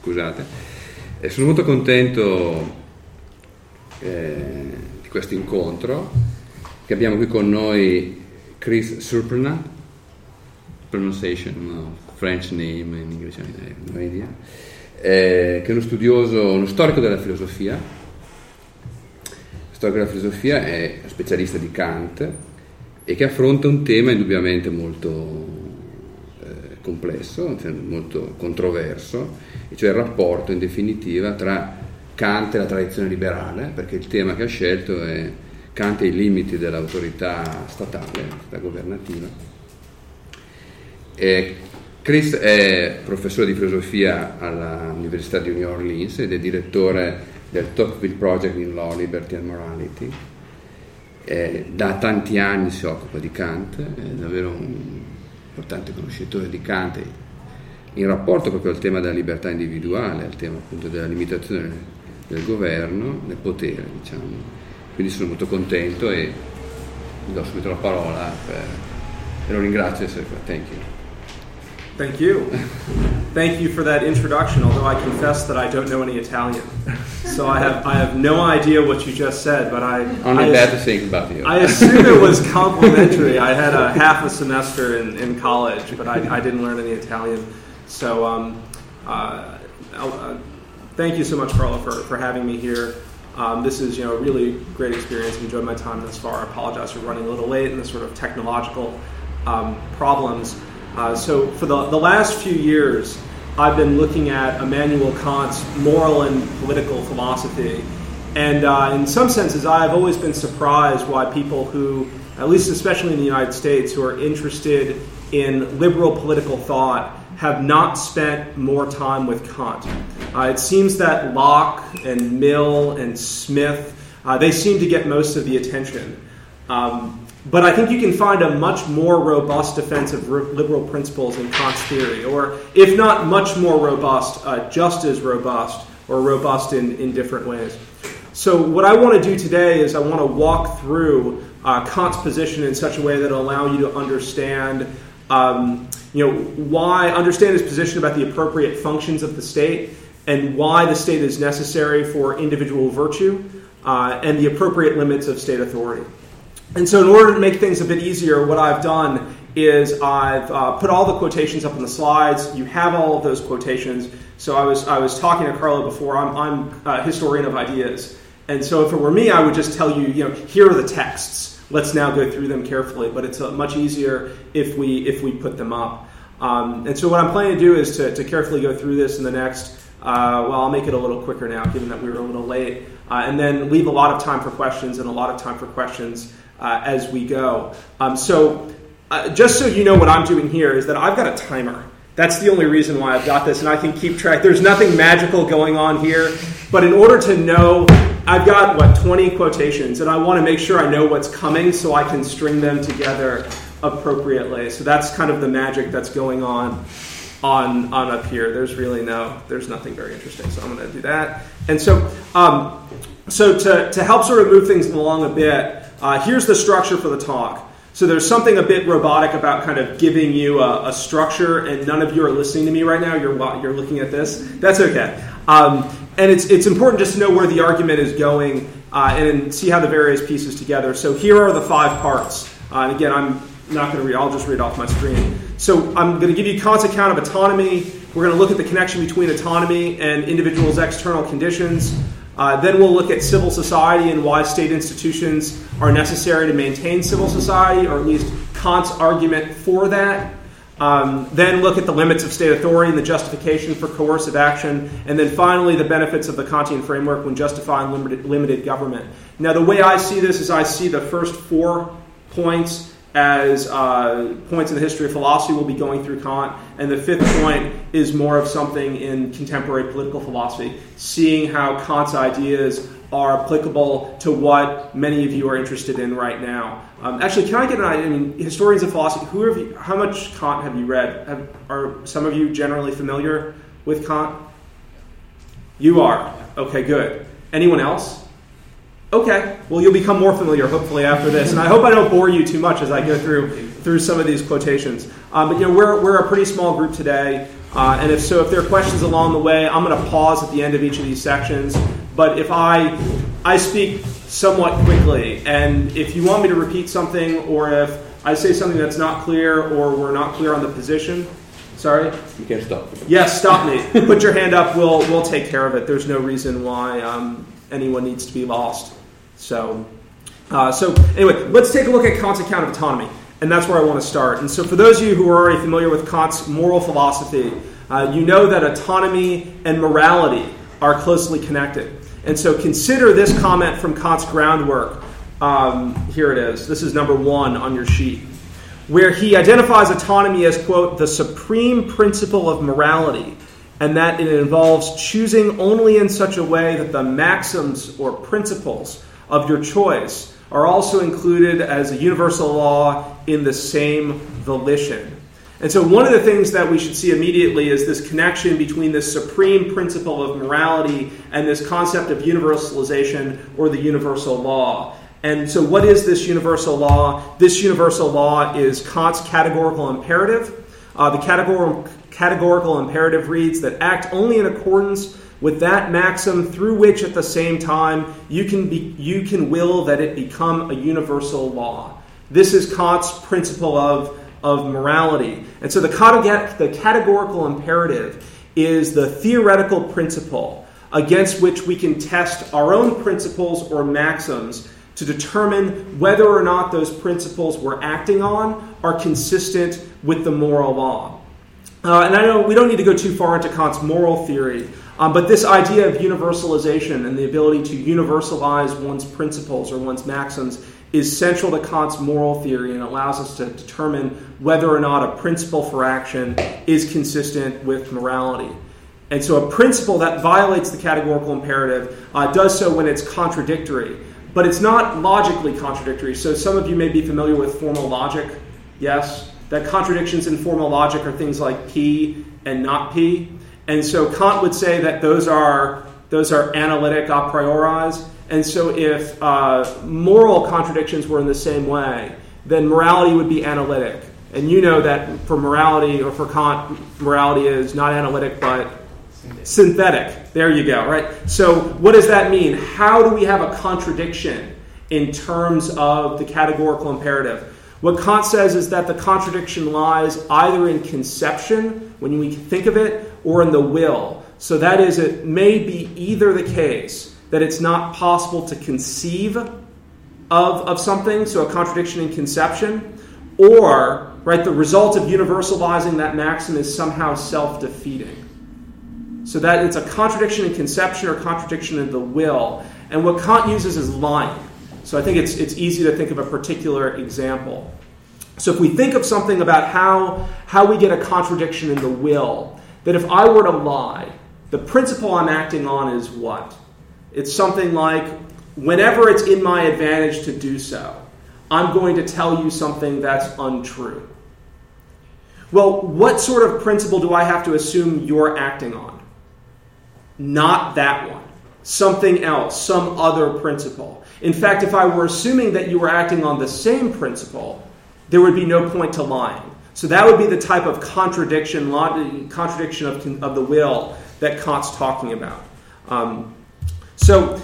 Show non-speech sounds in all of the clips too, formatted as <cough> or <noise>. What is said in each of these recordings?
scusate. E sono molto contento eh, di questo incontro, che abbiamo qui con noi Chris Surprena, pronunciation of French name in English, no idea, eh, che è uno studioso, uno storico della filosofia, storico della filosofia è specialista di Kant e che affronta un tema indubbiamente molto eh, complesso, cioè molto controverso, cioè il rapporto in definitiva tra Kant e la tradizione liberale, perché il tema che ha scelto è Kant e i limiti dell'autorità statale, la governativa. E Chris è professore di filosofia all'Università di New Orleans ed è direttore del Tocqueville Project in Law, Liberty and Morality. E da tanti anni si occupa di Kant, è davvero un importante conoscitore di Kant in rapporto proprio al tema della libertà individuale, al tema appunto della limitazione del governo, del potere, diciamo. Quindi sono molto contento e gli do subito la parola per, e lo ringrazio di essere qua. Thank you. Thank you. Thank you for that introduction, although I confess that I don't know any Italian. So I have, I have no idea what you just said, but I. Only I, bad think about you. I assume it was complimentary. I had a half a semester in, in college, but I, I didn't learn any Italian. So um, uh, uh, thank you so much, Carla, for, for having me here. Um, this is you know a really great experience. I've enjoyed my time thus far. I apologize for running a little late and the sort of technological um, problems. Uh, so for the, the last few years, I've been looking at Immanuel Kant's moral and political philosophy. And uh, in some senses, I've always been surprised why people who, at least especially in the United States, who are interested in liberal political thought have not spent more time with Kant. Uh, it seems that Locke and Mill and Smith, uh, they seem to get most of the attention. Um, but I think you can find a much more robust defense of liberal principles in Kant's theory, or if not much more robust, uh, just as robust, or robust in, in different ways. So, what I want to do today is I want to walk through uh, Kant's position in such a way that will allow you to understand um, you know, why understand his position about the appropriate functions of the state and why the state is necessary for individual virtue uh, and the appropriate limits of state authority. And so, in order to make things a bit easier, what I've done is I've uh, put all the quotations up on the slides. You have all of those quotations. So I was I was talking to Carla before. I'm I'm a historian of ideas, and so if it were me, I would just tell you, you know, here are the texts let's now go through them carefully. But it's uh, much easier if we if we put them up. Um, and so what I'm planning to do is to, to carefully go through this in the next. Uh, well, I'll make it a little quicker now, given that we were a little late, uh, and then leave a lot of time for questions and a lot of time for questions uh, as we go. Um, so, uh, just so you know, what I'm doing here is that I've got a timer. That's the only reason why I've got this, and I can keep track. There's nothing magical going on here, but in order to know I've got, what, 20 quotations, and I want to make sure I know what's coming so I can string them together appropriately. So that's kind of the magic that's going on on, on up here. There's really no, there's nothing very interesting, so I'm going to do that. And so, um, so to, to help sort of move things along a bit, uh, here's the structure for the talk. So there's something a bit robotic about kind of giving you a, a, structure, and none of you are listening to me right now. You're you're looking at this. That's okay. Um, and it's, it's important just to know where the argument is going uh, and see how the various pieces together. So here are the five parts. Uh, and again, I'm not going to read, I'll just read off my screen. So I'm going to give you Kant's account of autonomy. We're going to look at the connection between autonomy and individuals' external conditions. Uh, then we'll look at civil society and why state institutions are necessary to maintain civil society, or at least Kant's argument for that. Um, then look at the limits of state authority and the justification for coercive action. And then finally, the benefits of the Kantian framework when justifying limited, limited government. Now, the way I see this is I see the first four points as uh, points in the history of philosophy we'll be going through Kant. And the fifth point is more of something in contemporary political philosophy, seeing how Kant's ideas are applicable to what many of you are interested in right now. Um, actually, can I get an idea? I mean, historians of philosophy, who have you, how much Kant have you read? Have, are some of you generally familiar with Kant? You are. Okay, good. Anyone else? Okay. Well, you'll become more familiar hopefully after this, and I hope I don't bore you too much as I go through through some of these quotations. Um, but you know, we're we're a pretty small group today. Uh, and if so, if there are questions along the way, I'm going to pause at the end of each of these sections. But if I I speak somewhat quickly, and if you want me to repeat something, or if I say something that's not clear, or we're not clear on the position, sorry, You can't stop. yes, stop me. <laughs> Put your hand up. We'll we'll take care of it. There's no reason why um, anyone needs to be lost. So, uh, so anyway, let's take a look at Kant's account of autonomy, and that's where I want to start. And so, for those of you who are already familiar with Kant's moral philosophy, uh, you know that autonomy and morality are closely connected. And so, consider this comment from Kant's groundwork. Um, here it is. This is number one on your sheet, where he identifies autonomy as quote the supreme principle of morality and that it involves choosing only in such a way that the maxims or principles of your choice are also included as a universal law in the same volition. And so, one of the things that we should see immediately is this connection between this supreme principle of morality and this concept of universalization or the universal law. And so, what is this universal law? This universal law is Kant's categorical imperative. Uh, the categorical, categorical imperative reads that act only in accordance with that maxim through which at the same time you can, be, you can will that it become a universal law. This is Kant's principle of, of morality. And so the, the categorical imperative is the theoretical principle against which we can test our own principles or maxims to determine whether or not those principles we're acting on are consistent with the moral law. Uh, and I know we don't need to go too far into Kant's moral theory, um, but this idea of universalization and the ability to universalize one's principles or one's maxims is central to Kant's moral theory and allows us to determine whether or not a principle for action is consistent with morality. And so a principle that violates the categorical imperative uh, does so when it's contradictory but it's not logically contradictory. So some of you may be familiar with formal logic. Yes, that contradictions in formal logic are things like P and not P. And so Kant would say that those are those are analytic a priori. And so if uh, moral contradictions were in the same way, then morality would be analytic. And you know that for morality or for Kant, morality is not analytic but synthetic. There you go, right? So, what does that mean? How do we have a contradiction in terms of the categorical imperative? What Kant says is that the contradiction lies either in conception, when we think of it, or in the will. So, that is, it may be either the case that it's not possible to conceive of, of something, so a contradiction in conception, or, right, the result of universalizing that maxim is somehow self defeating. So that it's a contradiction in conception or contradiction in the will. And what Kant uses is lying. So I think it's, it's easy to think of a particular example. So if we think of something about how, how we get a contradiction in the will, that if I were to lie, the principle I'm acting on is what? It's something like whenever it's in my advantage to do so, I'm going to tell you something that's untrue. Well, what sort of principle do I have to assume you're acting on? not that one, something else, some other principle. In fact, if I were assuming that you were acting on the same principle, there would be no point to lying. So that would be the type of contradiction, contradiction of, of the will that Kant's talking about. Um, so,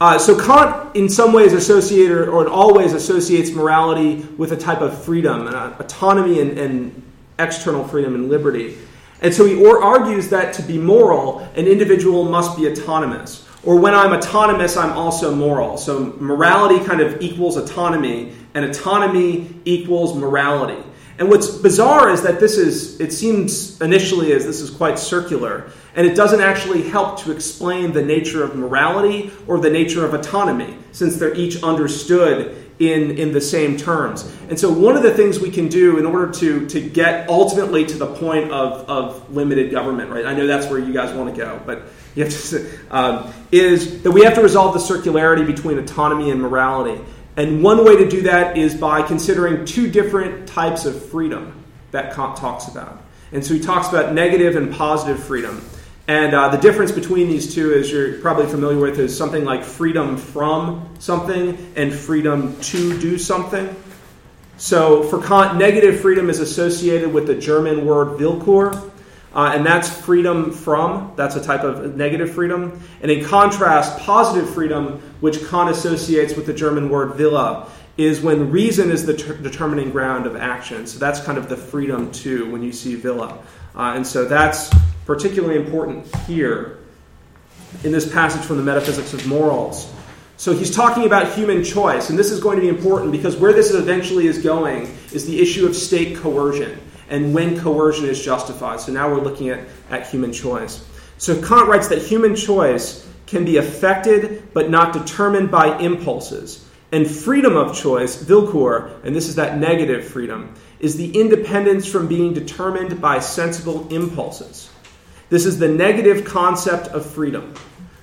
uh, so Kant, in some ways, associated or in always associates morality with a type of freedom, uh, autonomy, and, and external freedom and liberty. And so he argues that to be moral, an individual must be autonomous. Or when I'm autonomous, I'm also moral. So morality kind of equals autonomy, and autonomy equals morality. And what's bizarre is that this is, it seems initially as this is quite circular, and it doesn't actually help to explain the nature of morality or the nature of autonomy, since they're each understood in, in the same terms. And so, one of the things we can do in order to, to get ultimately to the point of, of limited government, right? I know that's where you guys want to go, but you have to, <laughs> um, is that we have to resolve the circularity between autonomy and morality. And one way to do that is by considering two different types of freedom that Kant talks about. And so he talks about negative and positive freedom. And uh, the difference between these two, as you're probably familiar with, is something like freedom from something and freedom to do something. So for Kant, negative freedom is associated with the German word Willkür. Uh, and that's freedom from, that's a type of negative freedom. And in contrast, positive freedom, which Kant associates with the German word Wille, is when reason is the ter- determining ground of action. So that's kind of the freedom too when you see Wille. Uh, and so that's particularly important here in this passage from the Metaphysics of Morals. So he's talking about human choice, and this is going to be important because where this eventually is going is the issue of state coercion and when coercion is justified. So now we're looking at, at human choice. So Kant writes that human choice can be affected but not determined by impulses. And freedom of choice, Willkür, and this is that negative freedom, is the independence from being determined by sensible impulses. This is the negative concept of freedom.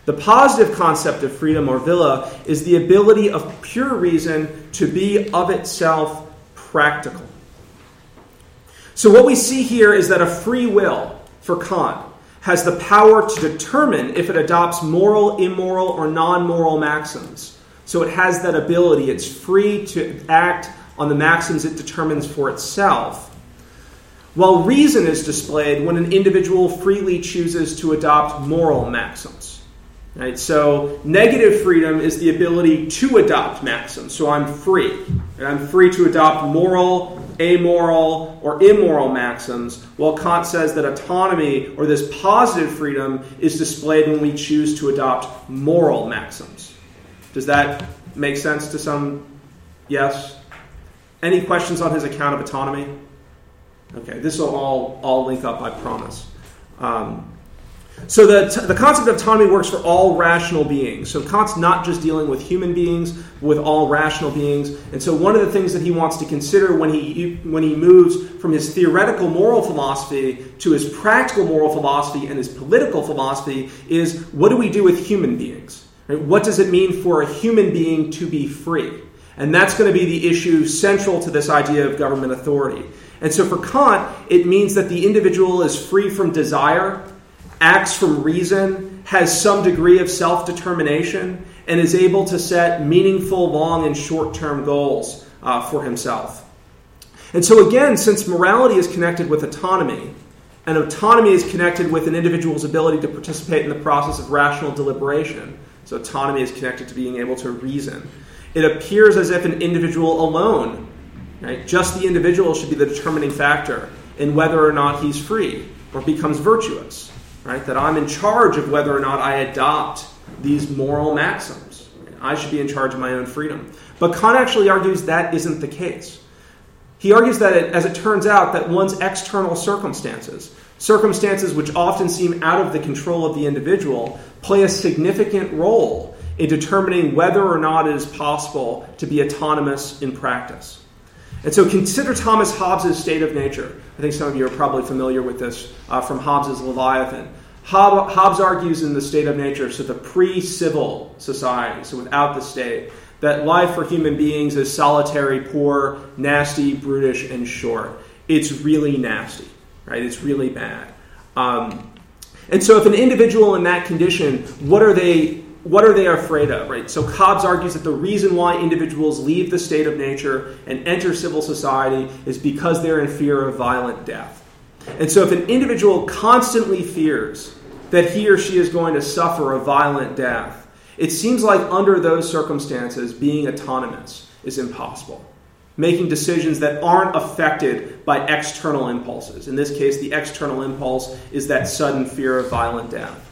The positive concept of freedom or Wille is the ability of pure reason to be of itself practical. So, what we see here is that a free will for Kant has the power to determine if it adopts moral, immoral, or non moral maxims. So, it has that ability. It's free to act on the maxims it determines for itself while reason is displayed when an individual freely chooses to adopt moral maxims. Right? So, negative freedom is the ability to adopt maxims. So, I'm free. And I'm free to adopt moral, amoral, or immoral maxims, while Kant says that autonomy, or this positive freedom, is displayed when we choose to adopt moral maxims. Does that make sense to some? Yes? Any questions on his account of autonomy? Okay, this will all, all link up, I promise. Um, so the, t- the concept of autonomy works for all rational beings. So Kant's not just dealing with human beings, with all rational beings. And so one of the things that he wants to consider when he when he moves from his theoretical moral philosophy to his practical moral philosophy and his political philosophy is what do we do with human beings? Right? What does it mean for a human being to be free? And that's going to be the issue central to this idea of government authority. And so for Kant, it means that the individual is free from desire, acts from reason, has some degree of self determination, and is able to set meaningful long and short term goals uh, for himself. And so, again, since morality is connected with autonomy, and autonomy is connected with an individual's ability to participate in the process of rational deliberation, so autonomy is connected to being able to reason, it appears as if an individual alone Right? Just the individual should be the determining factor in whether or not he's free or becomes virtuous. Right? That I'm in charge of whether or not I adopt these moral maxims. I should be in charge of my own freedom. But Kant actually argues that isn't the case. He argues that, it, as it turns out, that one's external circumstances, circumstances which often seem out of the control of the individual, play a significant role in determining whether or not it is possible to be autonomous in practice. And so consider Thomas Hobbes' state of nature. I think some of you are probably familiar with this uh, from Hobbes' Leviathan. Hobbes argues in the state of nature, so the pre civil society, so without the state, that life for human beings is solitary, poor, nasty, brutish, and short. It's really nasty, right? It's really bad. Um, and so, if an individual in that condition, what are they what are they afraid of, right? So Hobbes argues that the reason why individuals leave the state of nature and enter civil society is because they're in fear of violent death. And so if an individual constantly fears that he or she is going to suffer a violent death, it seems like under those circumstances, being autonomous is impossible. Making decisions that aren't affected by external impulses. In this case, the external impulse is that sudden fear of violent death.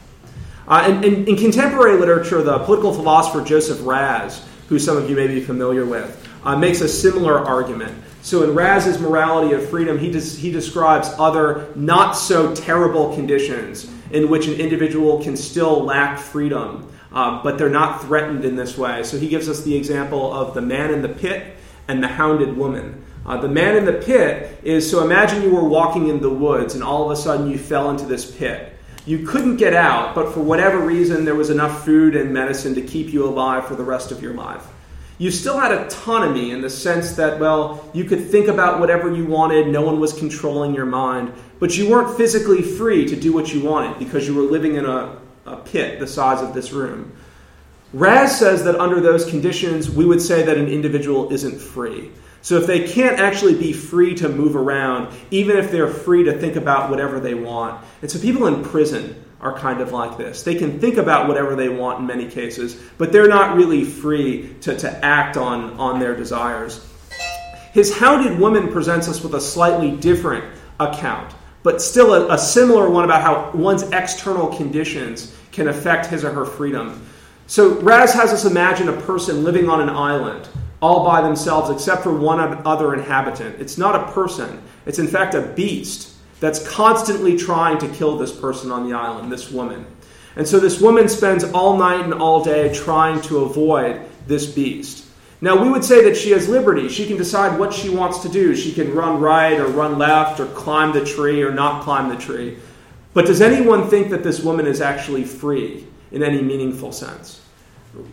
Uh, and, and, in contemporary literature, the political philosopher Joseph Raz, who some of you may be familiar with, uh, makes a similar argument. So in Raz's Morality of Freedom, he, des- he describes other not so terrible conditions in which an individual can still lack freedom, uh, but they're not threatened in this way. So he gives us the example of the man in the pit and the hounded woman. Uh, the man in the pit is so imagine you were walking in the woods and all of a sudden you fell into this pit. You couldn't get out, but for whatever reason, there was enough food and medicine to keep you alive for the rest of your life. You still had autonomy in the sense that, well, you could think about whatever you wanted, no one was controlling your mind, but you weren't physically free to do what you wanted because you were living in a, a pit the size of this room. Raz says that under those conditions, we would say that an individual isn't free. So if they can't actually be free to move around, even if they're free to think about whatever they want, and so people in prison are kind of like this. They can think about whatever they want in many cases, but they're not really free to, to act on, on their desires. His Hounded Woman presents us with a slightly different account, but still a, a similar one about how one's external conditions can affect his or her freedom. So Raz has us imagine a person living on an island all by themselves except for one other inhabitant. It's not a person, it's in fact a beast that's constantly trying to kill this person on the island, this woman. And so this woman spends all night and all day trying to avoid this beast. Now, we would say that she has liberty. She can decide what she wants to do. She can run right or run left or climb the tree or not climb the tree. But does anyone think that this woman is actually free in any meaningful sense?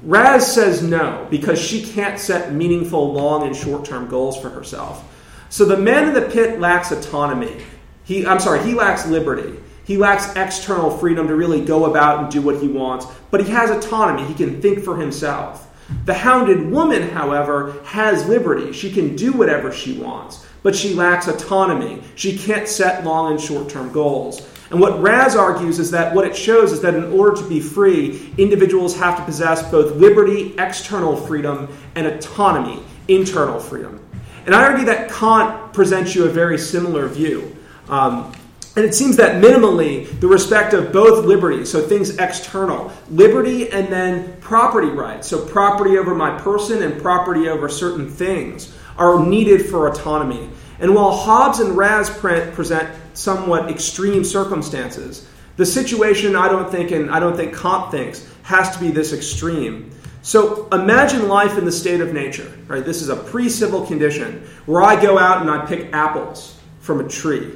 Raz says no, because she can't set meaningful long and short term goals for herself. So the man in the pit lacks autonomy. He, I'm sorry, he lacks liberty. He lacks external freedom to really go about and do what he wants, but he has autonomy. He can think for himself. The hounded woman, however, has liberty. She can do whatever she wants, but she lacks autonomy. She can't set long and short term goals. And what Raz argues is that what it shows is that in order to be free, individuals have to possess both liberty, external freedom, and autonomy, internal freedom. And I argue that Kant presents you a very similar view. Um, and it seems that minimally, the respect of both liberty, so things external, liberty and then property rights, so property over my person and property over certain things, are needed for autonomy. And while Hobbes and Raz present somewhat extreme circumstances, the situation I don't think, and I don't think Kant thinks, has to be this extreme. So imagine life in the state of nature, right? This is a pre-civil condition where I go out and I pick apples from a tree.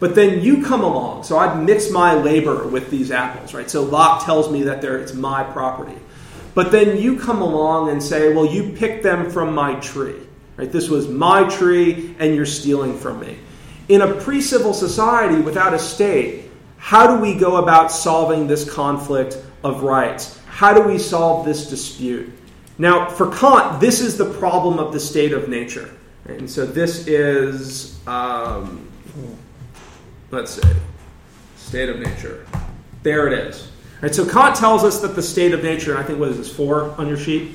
But then you come along, so I've mixed my labor with these apples, right? So Locke tells me that it's my property. But then you come along and say, well, you picked them from my tree, right? This was my tree, and you're stealing from me. In a pre civil society without a state, how do we go about solving this conflict of rights? How do we solve this dispute? Now, for Kant, this is the problem of the state of nature. Right? And so this is. Um, let's say, state of nature. There it is. Right, so Kant tells us that the state of nature, and I think what is this, four on your sheet?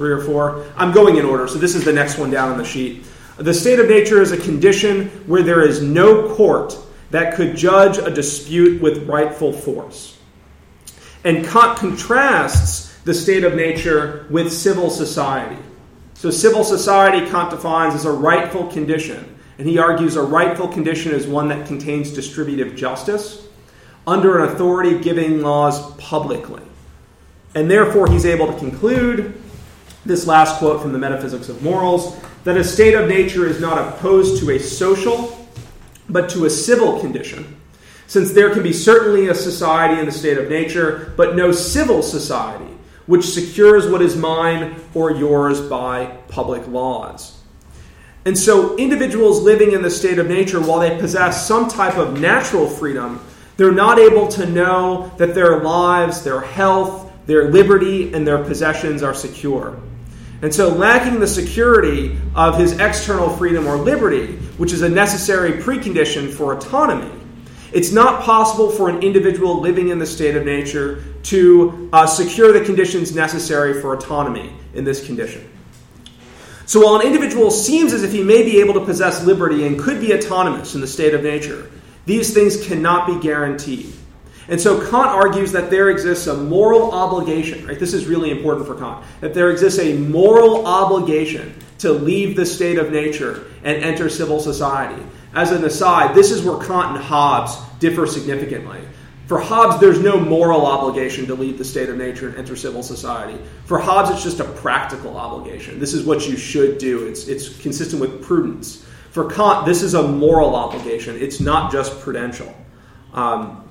Three or four? I'm going in order, so this is the next one down on the sheet. The state of nature is a condition where there is no court that could judge a dispute with rightful force. And Kant contrasts the state of nature with civil society. So, civil society, Kant defines as a rightful condition and he argues a rightful condition is one that contains distributive justice under an authority giving laws publicly. And therefore, he's able to conclude this last quote from the Metaphysics of Morals that a state of nature is not opposed to a social, but to a civil condition, since there can be certainly a society in the state of nature, but no civil society which secures what is mine or yours by public laws. And so, individuals living in the state of nature, while they possess some type of natural freedom, they're not able to know that their lives, their health, their liberty, and their possessions are secure. And so, lacking the security of his external freedom or liberty, which is a necessary precondition for autonomy, it's not possible for an individual living in the state of nature to uh, secure the conditions necessary for autonomy in this condition. So while an individual seems as if he may be able to possess liberty and could be autonomous in the state of nature, these things cannot be guaranteed. And so Kant argues that there exists a moral obligation, right? This is really important for Kant, that there exists a moral obligation to leave the state of nature and enter civil society. As an aside, this is where Kant and Hobbes differ significantly. For Hobbes, there's no moral obligation to leave the state of nature and enter civil society. For Hobbes, it's just a practical obligation. This is what you should do, it's, it's consistent with prudence. For Kant, this is a moral obligation, it's not just prudential. Um,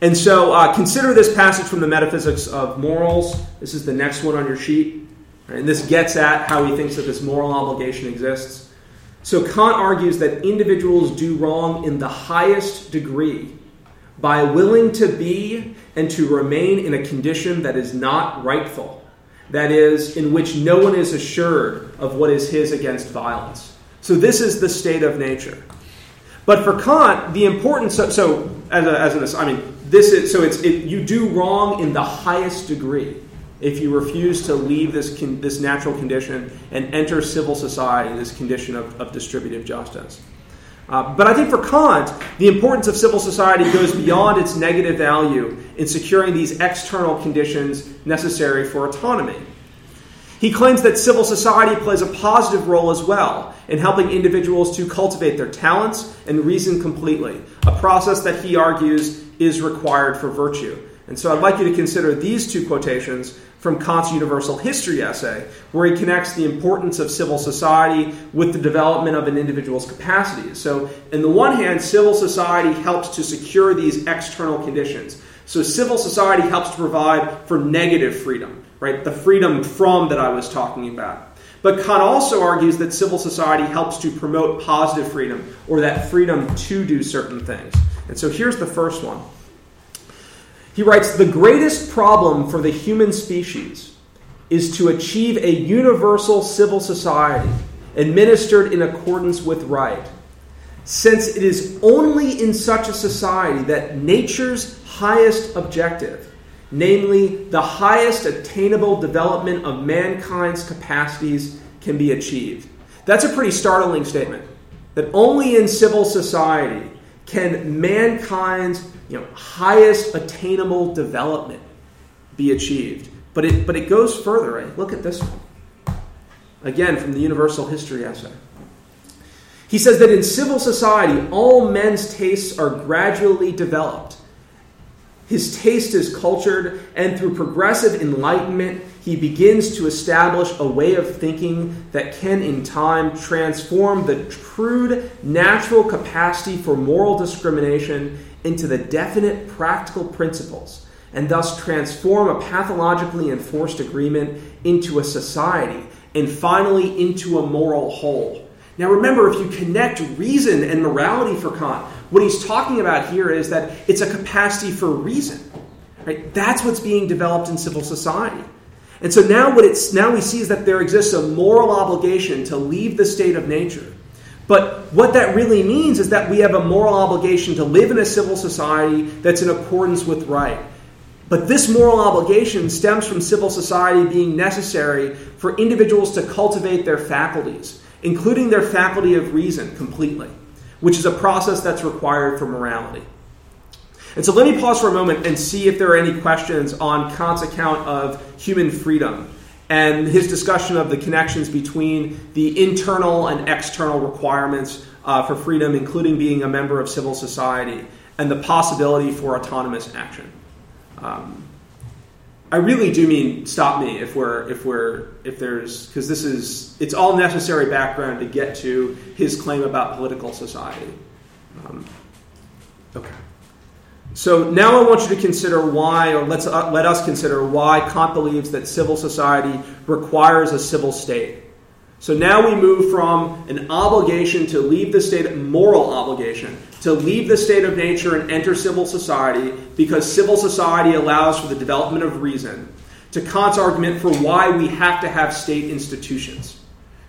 and so uh, consider this passage from the Metaphysics of Morals. This is the next one on your sheet. And this gets at how he thinks that this moral obligation exists. So Kant argues that individuals do wrong in the highest degree by willing to be and to remain in a condition that is not rightful, that is, in which no one is assured of what is his against violence. So, this is the state of nature. But for Kant, the importance of, so as, a, as an, I mean, this is, so it's, it, you do wrong in the highest degree if you refuse to leave this, con, this natural condition and enter civil society, in this condition of, of distributive justice. Uh, but I think for Kant, the importance of civil society goes beyond its negative value in securing these external conditions necessary for autonomy. He claims that civil society plays a positive role as well in helping individuals to cultivate their talents and reason completely, a process that he argues is required for virtue. And so I'd like you to consider these two quotations from Kant's Universal History essay, where he connects the importance of civil society with the development of an individual's capacities. So, in the one hand, civil society helps to secure these external conditions. So, civil society helps to provide for negative freedom, right? The freedom from that I was talking about. But Kant also argues that civil society helps to promote positive freedom, or that freedom to do certain things. And so, here's the first one. He writes The greatest problem for the human species is to achieve a universal civil society administered in accordance with right, since it is only in such a society that nature's highest objective, namely the highest attainable development of mankind's capacities, can be achieved. That's a pretty startling statement. That only in civil society can mankind's you know, highest attainable development be achieved. But it, but it goes further. Right? Look at this one. Again, from the Universal History essay. He says that in civil society, all men's tastes are gradually developed. His taste is cultured, and through progressive enlightenment, he begins to establish a way of thinking that can, in time, transform the crude natural capacity for moral discrimination into the definite practical principles and thus transform a pathologically enforced agreement into a society and finally into a moral whole. Now, remember, if you connect reason and morality for Kant, what he's talking about here is that it's a capacity for reason. Right? That's what's being developed in civil society. And so now what it's now we see is that there exists a moral obligation to leave the state of nature but what that really means is that we have a moral obligation to live in a civil society that's in accordance with right. But this moral obligation stems from civil society being necessary for individuals to cultivate their faculties, including their faculty of reason completely, which is a process that's required for morality. And so let me pause for a moment and see if there are any questions on Kant's account of human freedom and his discussion of the connections between the internal and external requirements uh, for freedom, including being a member of civil society, and the possibility for autonomous action. Um, I really do mean stop me if we're if we're if there's because this is it's all necessary background to get to his claim about political society. Um, okay. So now I want you to consider why, or let's uh, let us consider why Kant believes that civil society requires a civil state. So now we move from an obligation to leave the state, moral obligation, to leave the state of nature and enter civil society because civil society allows for the development of reason, to Kant's argument for why we have to have state institutions.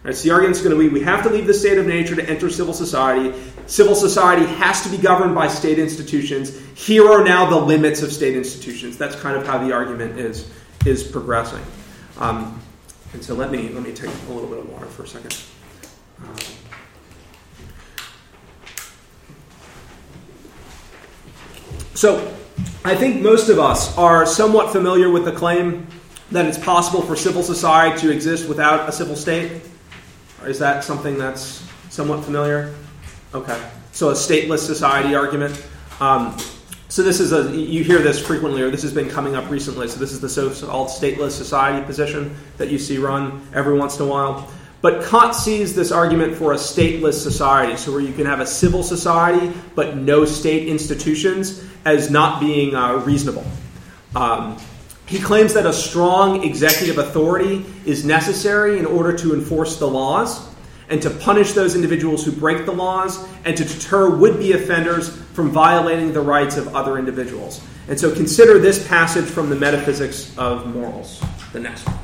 Right, so the argument is going to be we have to leave the state of nature to enter civil society. Civil society has to be governed by state institutions. Here are now the limits of state institutions. That's kind of how the argument is is progressing. Um, and so let me let me take a little bit of water for a second. Um, so I think most of us are somewhat familiar with the claim that it's possible for civil society to exist without a civil state. Is that something that's somewhat familiar? Okay. So a stateless society argument. Um, so this is a you hear this frequently, or this has been coming up recently. So this is the so-called stateless society position that you see run every once in a while. But Kant sees this argument for a stateless society, so where you can have a civil society but no state institutions, as not being uh, reasonable. Um, he claims that a strong executive authority is necessary in order to enforce the laws and to punish those individuals who break the laws and to deter would be offenders from violating the rights of other individuals. And so consider this passage from the Metaphysics of Morals, the next one.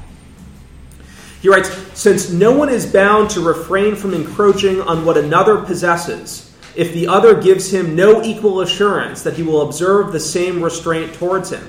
He writes Since no one is bound to refrain from encroaching on what another possesses, if the other gives him no equal assurance that he will observe the same restraint towards him.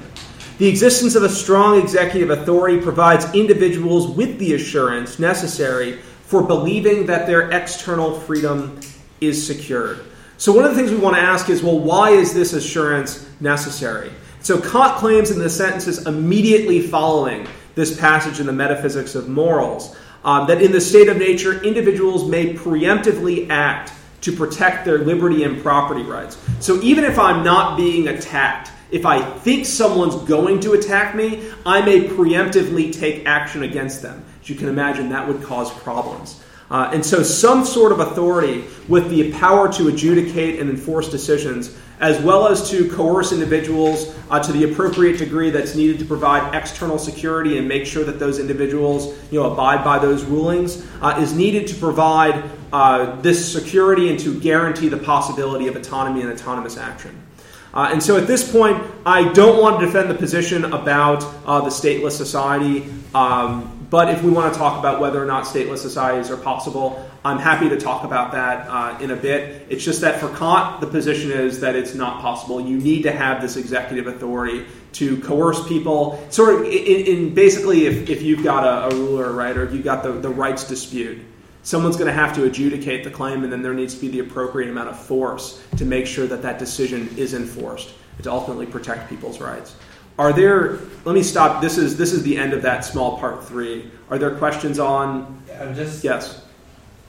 The existence of a strong executive authority provides individuals with the assurance necessary for believing that their external freedom is secured. So, one of the things we want to ask is well, why is this assurance necessary? So, Kant claims in the sentences immediately following this passage in the Metaphysics of Morals um, that in the state of nature, individuals may preemptively act to protect their liberty and property rights. So, even if I'm not being attacked, if I think someone's going to attack me, I may preemptively take action against them. As you can imagine, that would cause problems. Uh, and so, some sort of authority with the power to adjudicate and enforce decisions, as well as to coerce individuals uh, to the appropriate degree that's needed to provide external security and make sure that those individuals you know, abide by those rulings, uh, is needed to provide uh, this security and to guarantee the possibility of autonomy and autonomous action. Uh, and so at this point, I don't want to defend the position about uh, the stateless society. Um, but if we want to talk about whether or not stateless societies are possible, I'm happy to talk about that uh, in a bit. It's just that for Kant, the position is that it's not possible. You need to have this executive authority to coerce people. Sort of, in, in basically, if, if you've got a, a, ruler, right, or if you've got the, the rights dispute, someone's going to have to adjudicate the claim, and then there needs to be the appropriate amount of force to make sure that that decision is enforced to ultimately protect people's rights. Are there? Let me stop. This is this is the end of that small part three. Are there questions on? I'm just yes.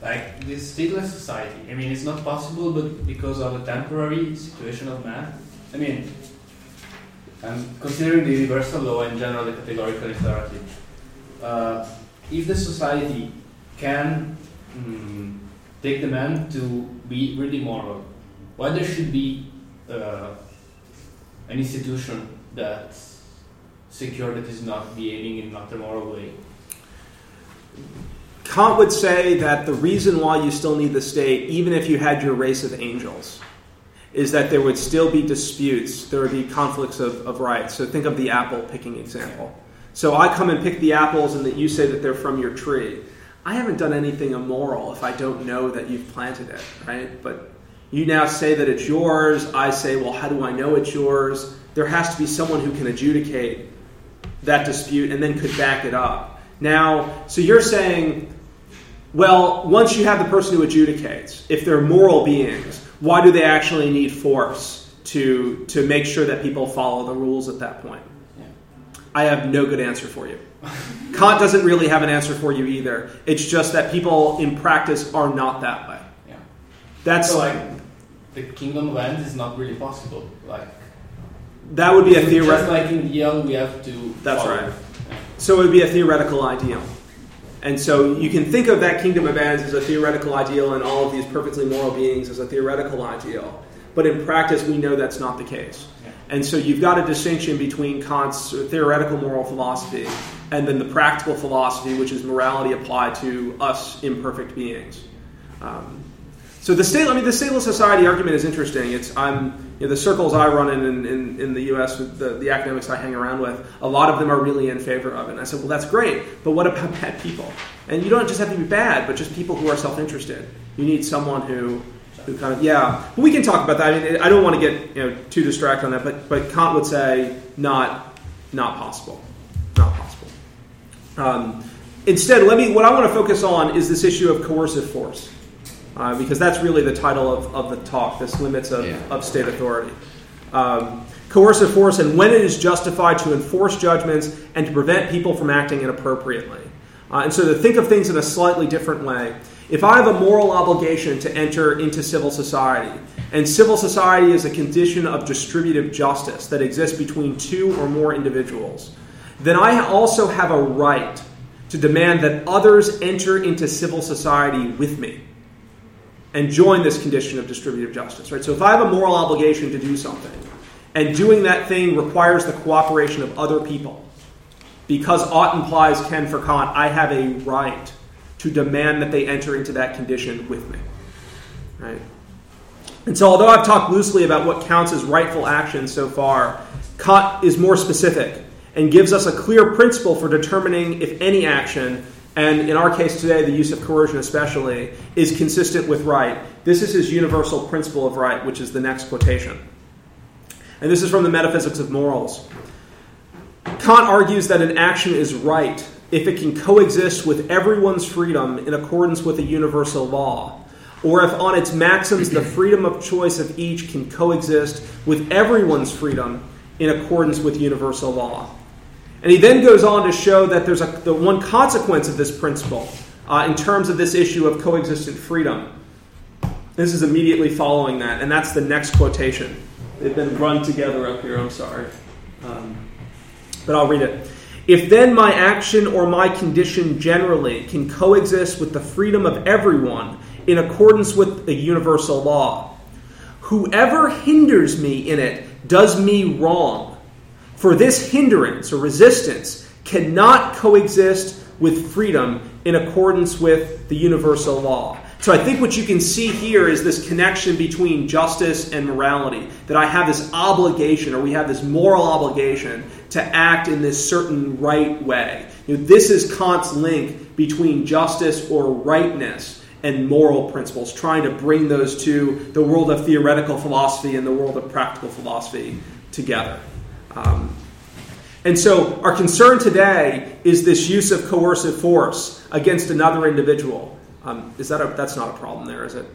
Like this stateless society. I mean, it's not possible, but because of a temporary situation of man. I mean, I'm considering the universal law and general the categorical authority. Uh, if the society can mm, take the man to be really moral, why there should be uh, an institution that's secure that is not behaving in not a moral way. Kant would say that the reason why you still need the state, even if you had your race of angels, is that there would still be disputes, there would be conflicts of, of rights. So think of the apple picking example. So I come and pick the apples, and that you say that they're from your tree. I haven't done anything immoral if I don't know that you've planted it, right? But you now say that it's yours. I say, well, how do I know it's yours? there has to be someone who can adjudicate that dispute and then could back it up. Now, so you're saying, well, once you have the person who adjudicates, if they're moral beings, why do they actually need force to, to make sure that people follow the rules at that point? I have no good answer for you. Kant doesn't really have an answer for you either. It's just that people in practice are not that way. Yeah. That's so like the kingdom of ends is not really possible. Like that would be a theoretical. Just like in Yale, we have to. That's follow. right. So it would be a theoretical ideal. And so you can think of that kingdom of ends as a theoretical ideal and all of these perfectly moral beings as a theoretical ideal. But in practice, we know that's not the case. And so you've got a distinction between Kant's theoretical moral philosophy and then the practical philosophy, which is morality applied to us imperfect beings. Um, so the state, I mean, the stateless society argument is interesting. It's I'm you know, the circles I run in in, in, in the U.S. the, the academics I hang around with, a lot of them are really in favor of it. And I said, well, that's great, but what about <laughs> bad people? And you don't just have to be bad, but just people who are self-interested. You need someone who who kind of yeah. But we can talk about that. I mean, I don't want to get you know too distracted on that, but but Kant would say not not possible, not possible. Um, instead, let me. What I want to focus on is this issue of coercive force uh, because that's really the title of, of the talk, this limits of, yeah. of state authority. Um, coercive force and when it is justified to enforce judgments and to prevent people from acting inappropriately. Uh, and so to think of things in a slightly different way, if I have a moral obligation to enter into civil society, and civil society is a condition of distributive justice that exists between two or more individuals, then I also have a right to demand that others enter into civil society with me and join this condition of distributive justice. Right? So if I have a moral obligation to do something, and doing that thing requires the cooperation of other people, because ought implies can for Kant, I have a right to demand that they enter into that condition with me. Right? And so, although I've talked loosely about what counts as rightful action so far, Kant is more specific and gives us a clear principle for determining if any action and in our case today, the use of coercion especially, is consistent with right. This is his universal principle of right, which is the next quotation. And this is from the Metaphysics of Morals. Kant argues that an action is right if it can coexist with everyone's freedom in accordance with a universal law, or if on its maxims the freedom of choice of each can coexist with everyone's freedom in accordance with universal law. And he then goes on to show that there's a, the one consequence of this principle uh, in terms of this issue of coexistent freedom. This is immediately following that, and that's the next quotation. They've been run together up here, I'm sorry. Um, but I'll read it. If then my action or my condition generally can coexist with the freedom of everyone in accordance with the universal law, whoever hinders me in it does me wrong. For this hindrance or resistance cannot coexist with freedom in accordance with the universal law. So I think what you can see here is this connection between justice and morality. That I have this obligation, or we have this moral obligation, to act in this certain right way. You know, this is Kant's link between justice or rightness and moral principles, trying to bring those to the world of theoretical philosophy and the world of practical philosophy together. Um, and so, our concern today is this use of coercive force against another individual. Um, is that a, that's not a problem there, is it?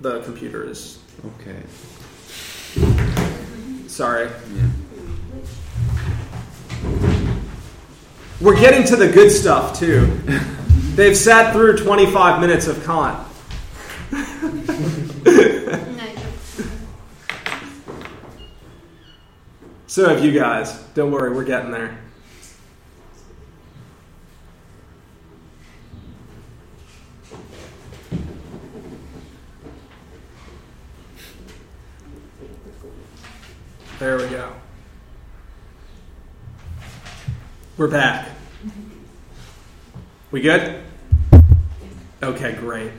The computer is. Okay. Sorry. Yeah. We're getting to the good stuff, too. They've sat through 25 minutes of Kant. <laughs> so have you guys. Don't worry, we're getting there. There we go. We're back. We good? Okay, great.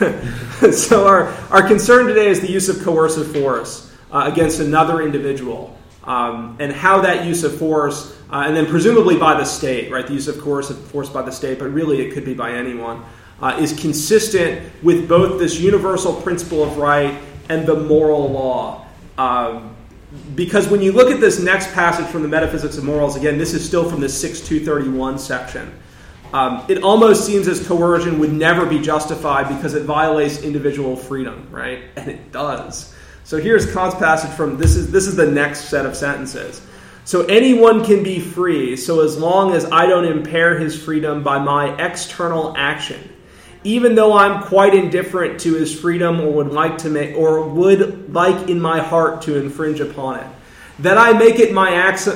<laughs> so, our, our concern today is the use of coercive force uh, against another individual um, and how that use of force, uh, and then presumably by the state, right? The use of coercive force by the state, but really it could be by anyone, uh, is consistent with both this universal principle of right and the moral law. Um, because when you look at this next passage from the Metaphysics of Morals, again, this is still from the 6231 section. Um, it almost seems as coercion would never be justified because it violates individual freedom, right? <laughs> And it does. So here's Kant's passage from this is this is the next set of sentences. So anyone can be free, so as long as I don't impair his freedom by my external action even though I'm quite indifferent to his freedom or would like to make or would like in my heart to infringe upon it. That I make it my,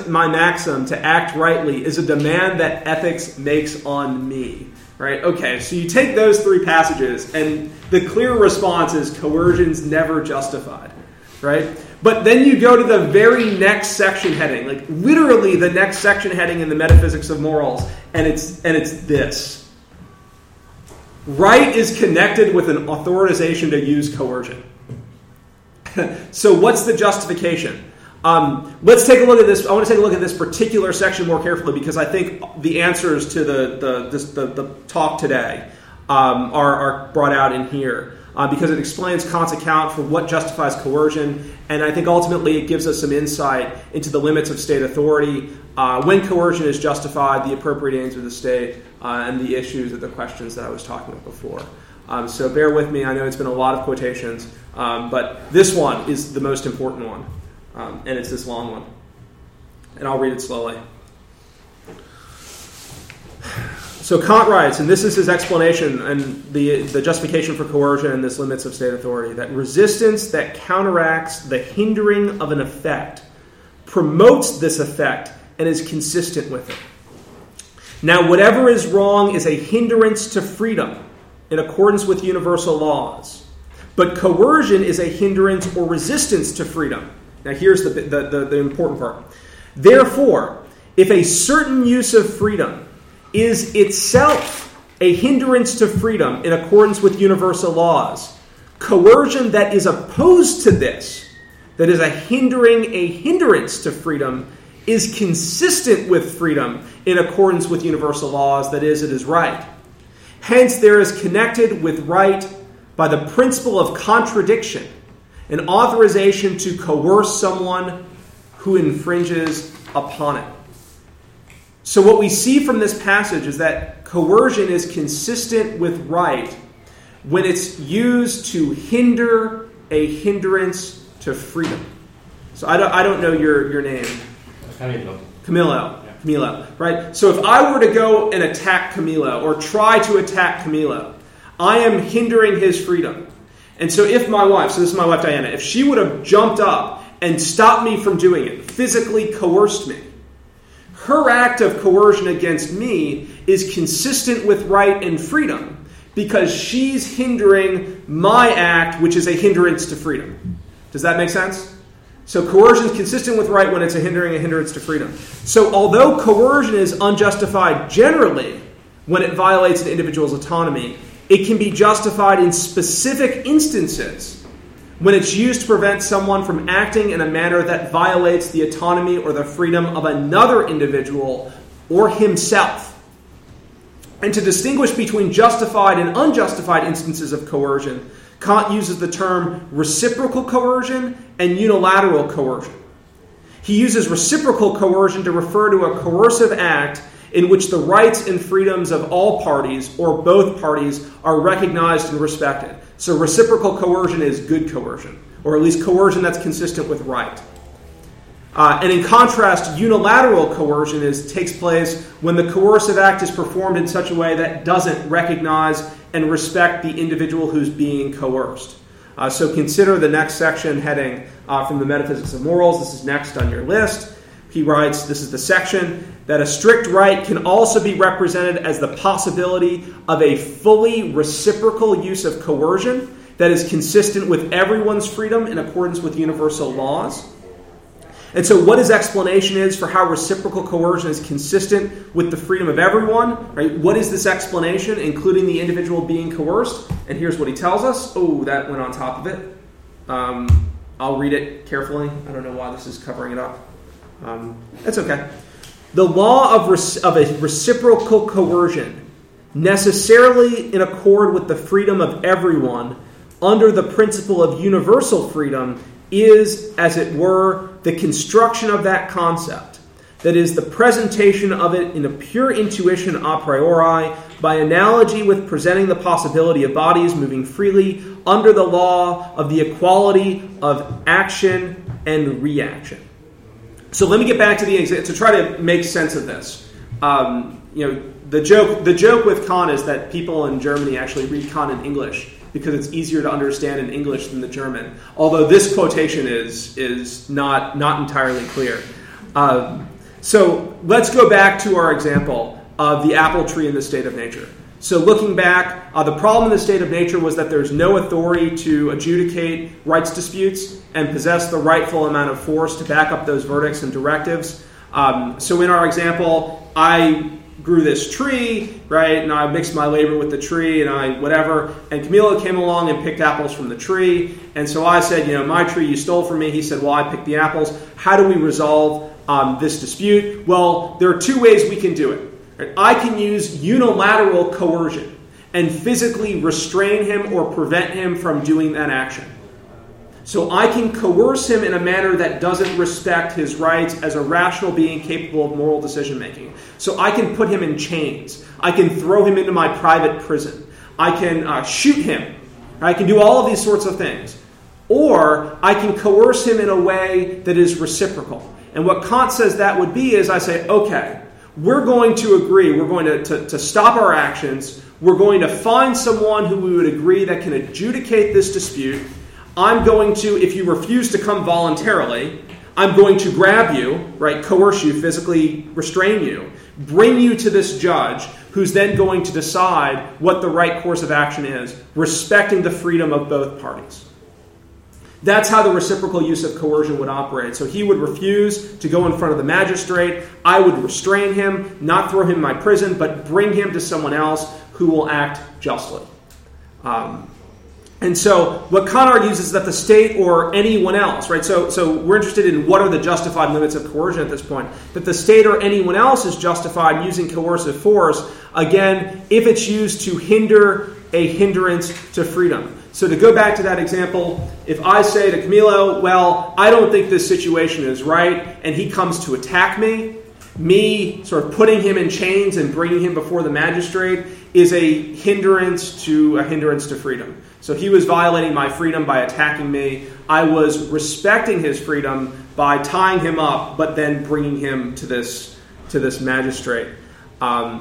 my maxim to act rightly is a demand that ethics makes on me. Right? Okay, so you take those three passages, and the clear response is coercion's never justified. Right? But then you go to the very next section heading, like literally the next section heading in the metaphysics of morals, and it's and it's this Right is connected with an authorization to use coercion. <laughs> so, what's the justification? Um, let's take a look at this. I want to take a look at this particular section more carefully because I think the answers to the, the, this, the, the talk today um, are, are brought out in here. Uh, because it explains Kant's account for what justifies coercion, and I think ultimately it gives us some insight into the limits of state authority, uh, when coercion is justified, the appropriate aims of the state, uh, and the issues or the questions that I was talking about before. Um, so bear with me. I know it's been a lot of quotations, um, but this one is the most important one, um, and it's this long one. And I'll read it slowly. So Kant writes, and this is his explanation and the, the justification for coercion and this limits of state authority, that resistance that counteracts the hindering of an effect promotes this effect and is consistent with it. Now, whatever is wrong is a hindrance to freedom in accordance with universal laws. But coercion is a hindrance or resistance to freedom. Now, here's the, the, the, the important part. Therefore, if a certain use of freedom is itself a hindrance to freedom in accordance with universal laws, coercion that is opposed to this, that is a hindering a hindrance to freedom, is consistent with freedom in accordance with universal laws, that is, it is right. Hence, there is connected with right by the principle of contradiction an authorization to coerce someone who infringes upon it. So, what we see from this passage is that coercion is consistent with right when it's used to hinder a hindrance to freedom. So, I don't, I don't know your, your name. Camilo. Camilo. Camilo, right? So if I were to go and attack Camilo or try to attack Camilo, I am hindering his freedom. And so if my wife, so this is my wife Diana, if she would have jumped up and stopped me from doing it, physically coerced me, her act of coercion against me is consistent with right and freedom because she's hindering my act, which is a hindrance to freedom. Does that make sense? So coercion is consistent with right when it's a hindering a hindrance to freedom. So although coercion is unjustified generally when it violates an individual's autonomy, it can be justified in specific instances when it's used to prevent someone from acting in a manner that violates the autonomy or the freedom of another individual or himself. And to distinguish between justified and unjustified instances of coercion, Kant uses the term reciprocal coercion and unilateral coercion. He uses reciprocal coercion to refer to a coercive act in which the rights and freedoms of all parties or both parties are recognized and respected. So reciprocal coercion is good coercion, or at least coercion that's consistent with right. Uh, and in contrast, unilateral coercion is, takes place when the coercive act is performed in such a way that doesn't recognize and respect the individual who's being coerced. Uh, so consider the next section heading uh, from the Metaphysics of Morals. This is next on your list. He writes, This is the section that a strict right can also be represented as the possibility of a fully reciprocal use of coercion that is consistent with everyone's freedom in accordance with universal laws. And so, what his explanation is for how reciprocal coercion is consistent with the freedom of everyone, right? What is this explanation, including the individual being coerced? And here's what he tells us. Oh, that went on top of it. Um, I'll read it carefully. I don't know why this is covering it up. Um, that's okay. The law of, of a reciprocal coercion, necessarily in accord with the freedom of everyone, under the principle of universal freedom, is, as it were, the construction of that concept. That is, the presentation of it in a pure intuition a priori, by analogy with presenting the possibility of bodies moving freely under the law of the equality of action and reaction. So let me get back to the to try to make sense of this. Um, you know, the joke the joke with Kant is that people in Germany actually read Kant in English because it's easier to understand in English than the German. Although this quotation is is not not entirely clear. Um, so let's go back to our example of the apple tree in the state of nature. So looking back, uh, the problem in the state of nature was that there's no authority to adjudicate rights disputes and possess the rightful amount of force to back up those verdicts and directives. Um, so in our example, I grew this tree, right? And I mixed my labor with the tree and I whatever. And Camilo came along and picked apples from the tree. And so I said, you know, my tree you stole from me. He said, well, I picked the apples. How do we resolve um, this dispute? Well, there are two ways we can do it. Right? I can use unilateral coercion and physically restrain him or prevent him from doing that action. So I can coerce him in a manner that doesn't respect his rights as a rational being capable of moral decision making. So I can put him in chains. I can throw him into my private prison. I can uh, shoot him. I can do all of these sorts of things. Or I can coerce him in a way that is reciprocal. And what Kant says that would be is I say, okay, we're going to agree, we're going to, to, to stop our actions, we're going to find someone who we would agree that can adjudicate this dispute I'm going to, if you refuse to come voluntarily, I'm going to grab you, right, coerce you, physically restrain you, bring you to this judge who's then going to decide what the right course of action is, respecting the freedom of both parties. That's how the reciprocal use of coercion would operate. So he would refuse to go in front of the magistrate. I would restrain him, not throw him in my prison, but bring him to someone else who will act justly. Um, And so, what Kant argues is that the state or anyone else, right? So, so we're interested in what are the justified limits of coercion at this point. That the state or anyone else is justified using coercive force, again, if it's used to hinder a hindrance to freedom. So, to go back to that example, if I say to Camilo, well, I don't think this situation is right, and he comes to attack me, me sort of putting him in chains and bringing him before the magistrate is a hindrance to a hindrance to freedom. So he was violating my freedom by attacking me. I was respecting his freedom by tying him up, but then bringing him to this to this magistrate. Um,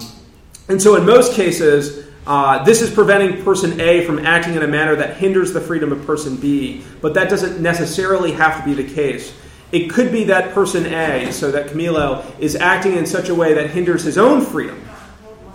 and so, in most cases, uh, this is preventing person A from acting in a manner that hinders the freedom of person B, but that doesn't necessarily have to be the case. It could be that person A, so that Camilo, is acting in such a way that hinders his own freedom,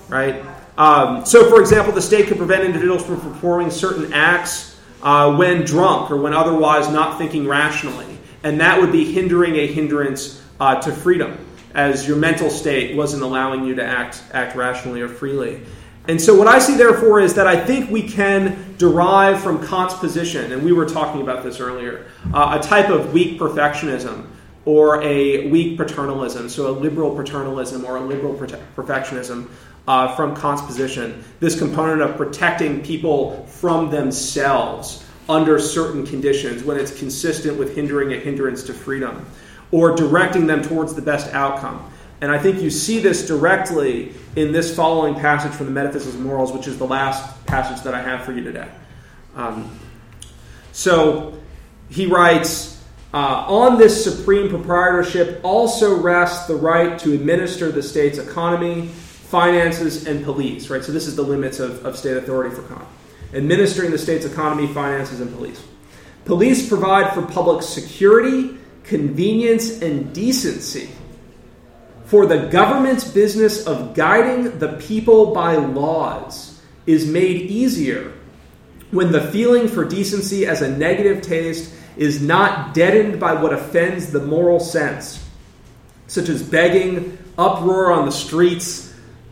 right? Um, so, for example, the state could prevent individuals from performing certain acts uh, when drunk or when otherwise not thinking rationally, and that would be hindering a hindrance uh, to freedom, as your mental state wasn't allowing you to act act rationally or freely. And so, what I see, therefore, is that I think we can derive from Kant's position, and we were talking about this earlier, uh, a type of weak perfectionism or a weak paternalism, so a liberal paternalism or a liberal perfectionism uh, from Kant's position. This component of protecting people from themselves under certain conditions when it's consistent with hindering a hindrance to freedom or directing them towards the best outcome. And I think you see this directly in this following passage from the Metaphysics of Morals, which is the last passage that I have for you today. Um, so he writes uh, On this supreme proprietorship also rests the right to administer the state's economy, finances, and police. Right? So this is the limits of, of state authority for Kant. Administering the state's economy, finances, and police. Police provide for public security, convenience, and decency for the government's business of guiding the people by laws is made easier when the feeling for decency as a negative taste is not deadened by what offends the moral sense, such as begging, uproar on the streets,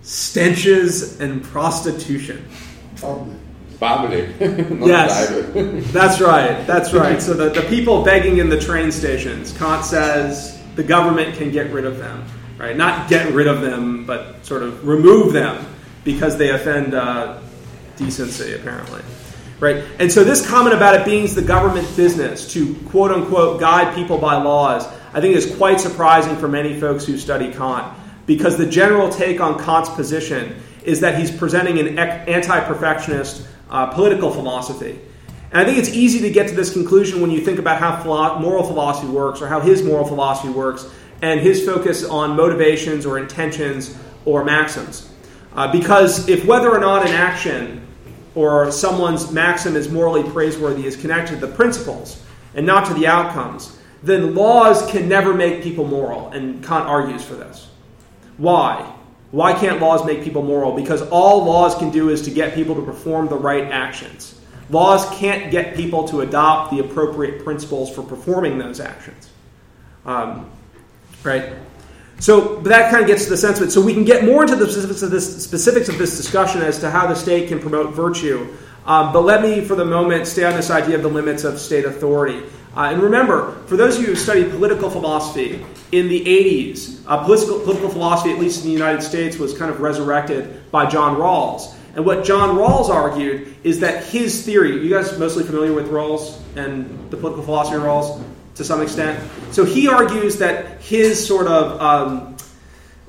stenches, and prostitution. Public. <laughs> yes, <laughs> that's right. That's <laughs> right. So the, the people begging in the train stations, Kant says the government can get rid of them right? Not get rid of them, but sort of remove them because they offend uh, decency, apparently. Right? And so this comment about it being the government business to quote unquote guide people by laws, I think is quite surprising for many folks who study Kant because the general take on Kant's position is that he's presenting an anti perfectionist uh, political philosophy. And I think it's easy to get to this conclusion when you think about how philo- moral philosophy works or how his moral philosophy works and his focus on motivations or intentions or maxims. Uh, because if whether or not an action or someone's maxim is morally praiseworthy is connected to the principles and not to the outcomes, then laws can never make people moral. And Kant argues for this. Why? Why can't laws make people moral? Because all laws can do is to get people to perform the right actions. Laws can't get people to adopt the appropriate principles for performing those actions. Um, right? So that kind of gets to the sense of it. So we can get more into the specifics of this specifics of this discussion as to how the state can promote virtue. Um, but let me, for the moment, stay on this idea of the limits of state authority. Uh, and remember, for those of you who studied political philosophy in the 80s, uh, political, political philosophy, at least in the United States, was kind of resurrected by John Rawls. And what John Rawls argued is that his theory, you guys mostly familiar with Rawls and the political philosophy of Rawls? to some extent. So he argues that his sort of um,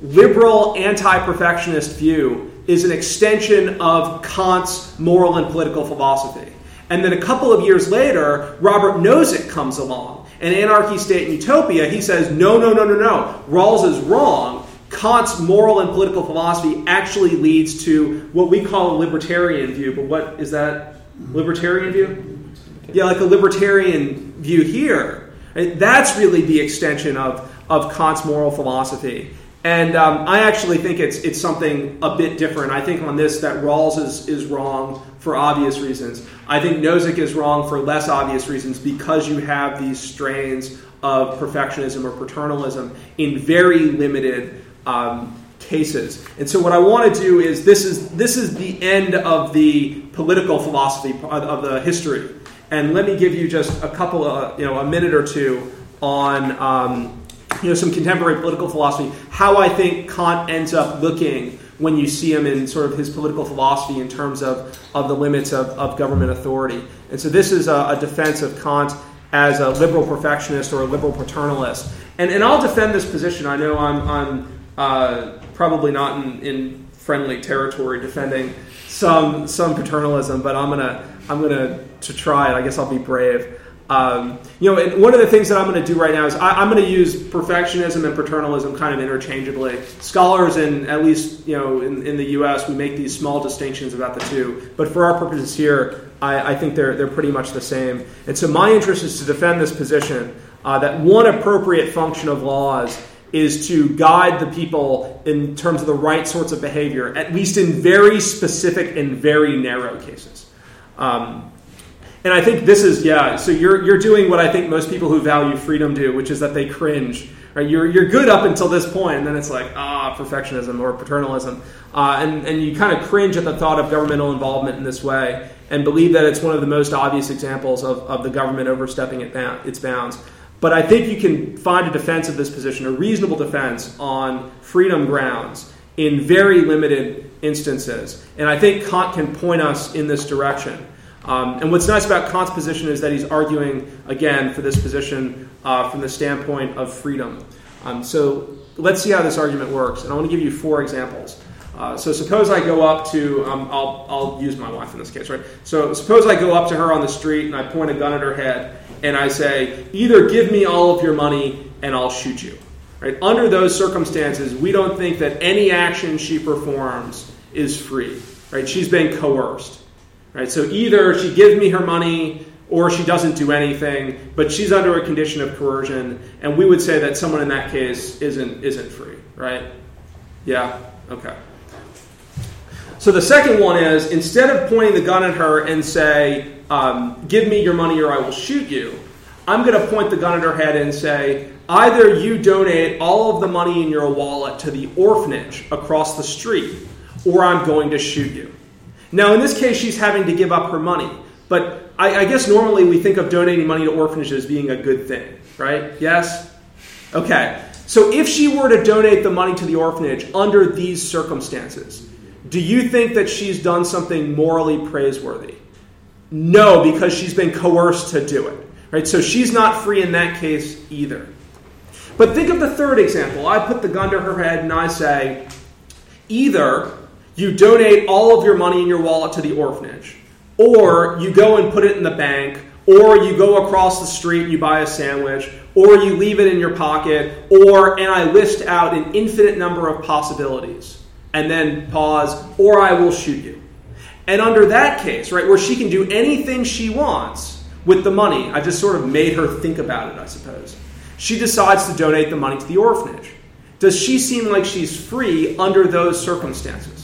liberal anti perfectionist view is an extension of Kant's moral and political philosophy. And then a couple of years later, Robert Nozick comes along. And Anarchy, State, and Utopia, he says, no, no, no, no, no. Rawls is wrong. Kant's moral and political philosophy actually leads to what we call a libertarian view. But what is that? Libertarian view? Yeah, like a libertarian view here that's really the extension of, of Kant's moral philosophy. And um, I actually think it's, it's something a bit different. I think on this that Rawls is, is wrong for obvious reasons. I think Nozick is wrong for less obvious reasons because you have these strains of perfectionism or paternalism in very limited um, cases. And so what I want to do is this is this is the end of the political philosophy of the history. And let me give you just a couple of you know a minute or two on um, you know some contemporary political philosophy, how I think Kant ends up looking when you see him in sort of his political philosophy in terms of, of the limits of, of government authority. And so this is a, a defense of Kant as a liberal perfectionist or a liberal paternalist. And, and I'll defend this position. I know I'm, I'm uh, probably not in, in friendly territory defending some some paternalism, but I'm gonna I'm gonna to try it. I guess I'll be brave. Um, you know, and one of the things that I'm going to do right now is I, am going to use perfectionism and paternalism kind of interchangeably. Scholars in at least you know in, in the U.S. we make these small distinctions about the two, but for our purposes here, I, I think they're they're pretty much the same. And so my interest is to defend this position uh, that one appropriate function of laws is to guide the people in terms of the right sorts of behavior, at least in very specific and very narrow cases. Um, and I think this is yeah. So you're you're doing what I think most people who value freedom do, which is that they cringe. Right? You're you're good up until this point, and then it's like ah perfectionism or paternalism, uh, and and you kind of cringe at the thought of governmental involvement in this way, and believe that it's one of the most obvious examples of, of the government overstepping its bounds. But I think you can find a defense of this position, a reasonable defense on freedom grounds in very limited instances. And I think Kant can point us in this direction. Um, and what's nice about Kant's position is that he's arguing, again, for this position uh, from the standpoint of freedom. Um, so let's see how this argument works. And I want to give you four examples. Uh, so suppose I go up to, um, I'll, I'll use my wife in this case, right? So suppose I go up to her on the street and I point a gun at her head and I say, either give me all of your money and I'll shoot you. Right? Under those circumstances, we don't think that any action she performs is free. Right? She's been coerced. Right? So either she gives me her money or she doesn't do anything, but she's under a condition of coercion, and we would say that someone in that case isn't isn't free, right? Yeah? Okay. So the second one is instead of pointing the gun at her and say, um, give me your money or I will shoot you, I'm going to point the gun at her head and say, either you donate all of the money in your wallet to the orphanage across the street, or I'm going to shoot you. Now, in this case, she's having to give up her money. But I, I guess normally we think of donating money to orphanages as being a good thing, right? Yes? Okay. So if she were to donate the money to the orphanage under these circumstances, do you think that she's done something morally praiseworthy? No, because she's been coerced to do it. Right? So she's not free in that case either. But think of the third example. I put the gun to her head and I say, either you donate all of your money in your wallet to the orphanage, or you go and put it in the bank, or you go across the street and you buy a sandwich, or you leave it in your pocket, or, and I list out an infinite number of possibilities and then pause, or I will shoot you. And under that case, right, where she can do anything she wants with the money, I just sort of made her think about it, I suppose. She decides to donate the money to the orphanage. Does she seem like she's free under those circumstances?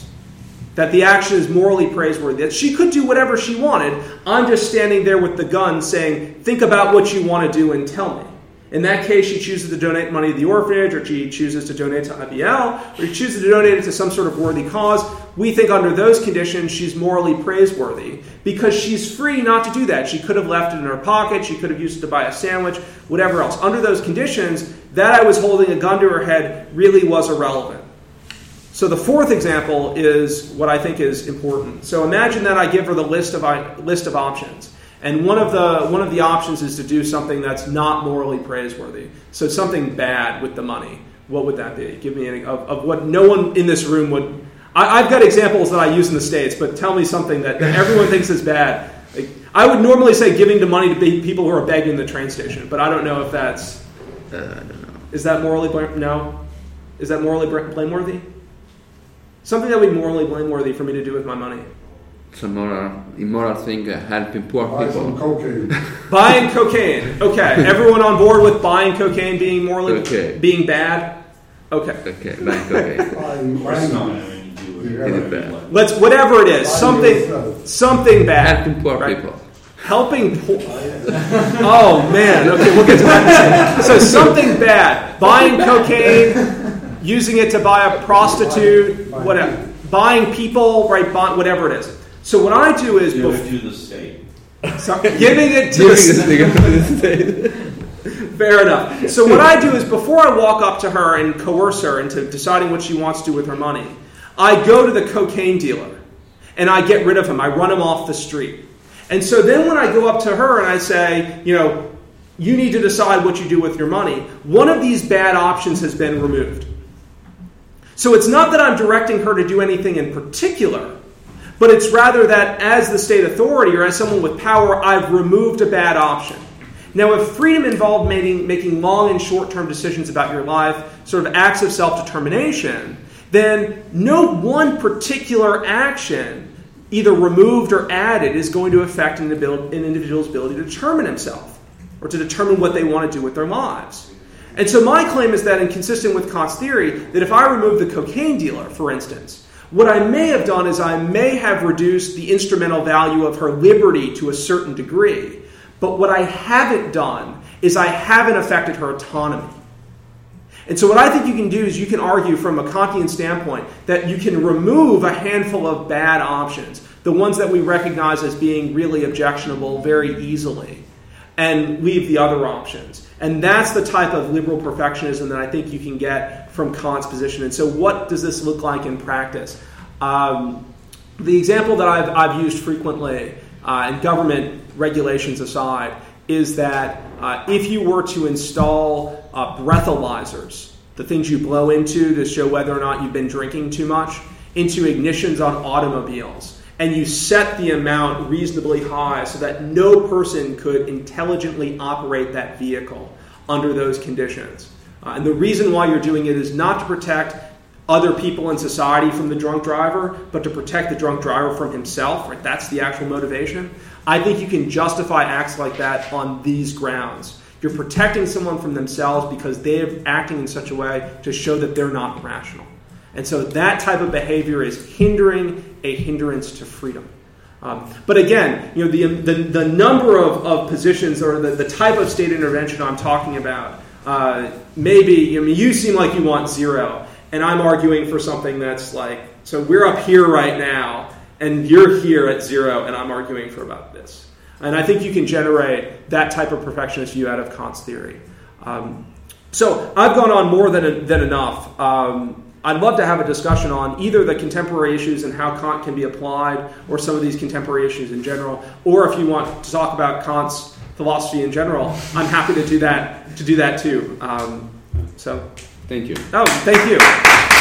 That the action is morally praiseworthy, that she could do whatever she wanted. I'm just standing there with the gun saying, Think about what you want to do and tell me. In that case, she chooses to donate money to the orphanage, or she chooses to donate to IBL, or she chooses to donate it to some sort of worthy cause. We think under those conditions, she's morally praiseworthy because she's free not to do that. She could have left it in her pocket, she could have used it to buy a sandwich, whatever else. Under those conditions, that I was holding a gun to her head really was irrelevant. So the fourth example is what I think is important. So imagine that I give her the list of list of options. And one of the one of the options is to do something that's not morally praiseworthy. So something bad with the money. What would that be? Give me any of, of what no one in this room would. I, have got examples that I use in the states, but tell me something that, that everyone thinks is bad. Like, I would normally say giving the money to people who are begging in the train station, but I don't know if that's. Uh, I don't know. Is that morally? No. Is that morally blameworthy? Something that would be morally blameworthy for me to do with my money some more immoral thing, uh, helping poor Buy people. Some cocaine. <laughs> buying cocaine. Okay, everyone on board with buying cocaine being morally okay. being bad. Okay. Okay, buying cocaine. <laughs> Buying, bad. Let's whatever it is, something something bad. Helping poor right? people. Helping poor. oh man. Okay, we'll get to that. So something bad. Buying cocaine. Using it to buy a prostitute, whatever, buying people, right? Buy, whatever it is. So what I do is Give bef- it to the state. so, giving it to the this thing- <laughs> Fair enough. So what I do is before I walk up to her and coerce her into deciding what she wants to do with her money, I go to the cocaine dealer and I get rid of him. I run him off the street. And so then when I go up to her and I say, you know, you need to decide what you do with your money, one of these bad options has been removed. So it's not that I'm directing her to do anything in particular, but it's rather that as the state authority or as someone with power, I've removed a bad option. Now, if freedom involved making, making long and short term decisions about your life, sort of acts of self determination, then no one particular action, either removed or added, is going to affect an, individual's ability to determine himself or to determine what they want to do with their lives. And so my claim is that, and consistent with Kant's theory, that if I remove the cocaine dealer, for instance, what I may have done is I may have reduced the instrumental value of her liberty to a certain degree. But what I haven't done is I haven't affected her autonomy. And so, what I think you can do is you can argue from a Kantian standpoint that you can remove a handful of bad options, the ones that we recognize as being really objectionable, very easily, and leave the other options. And that's the type of liberal perfectionism that I think you can get from Kant's position. And so, what does this look like in practice? Um, the example that I've, I've used frequently, uh, and government regulations aside, is that uh, if you were to install uh, breathalyzers, the things you blow into to show whether or not you've been drinking too much, into ignitions on automobiles, and you set the amount reasonably high so that no person could intelligently operate that vehicle under those conditions. Uh, and the reason why you're doing it is not to protect other people in society from the drunk driver, but to protect the drunk driver from himself. Right? That's the actual motivation. I think you can justify acts like that on these grounds. You're protecting someone from themselves because they're acting in such a way to show that they're not rational. And so that type of behavior is hindering a hindrance to freedom. Um, but again, you know, the, the, the number of, of positions or the, the type of state intervention I'm talking about, uh, maybe, I mean, you seem like you want zero, and I'm arguing for something that's like, so we're up here right now, and you're here at zero, and I'm arguing for about this. And I think you can generate that type of perfectionist view out of Kant's theory. Um, so I've gone on more than, than enough. Um, I'd love to have a discussion on either the contemporary issues and how Kant can be applied, or some of these contemporary issues in general, or if you want to talk about Kant's philosophy in general, I'm happy to do that. To do that too. Um, so, Thank you. oh, thank you.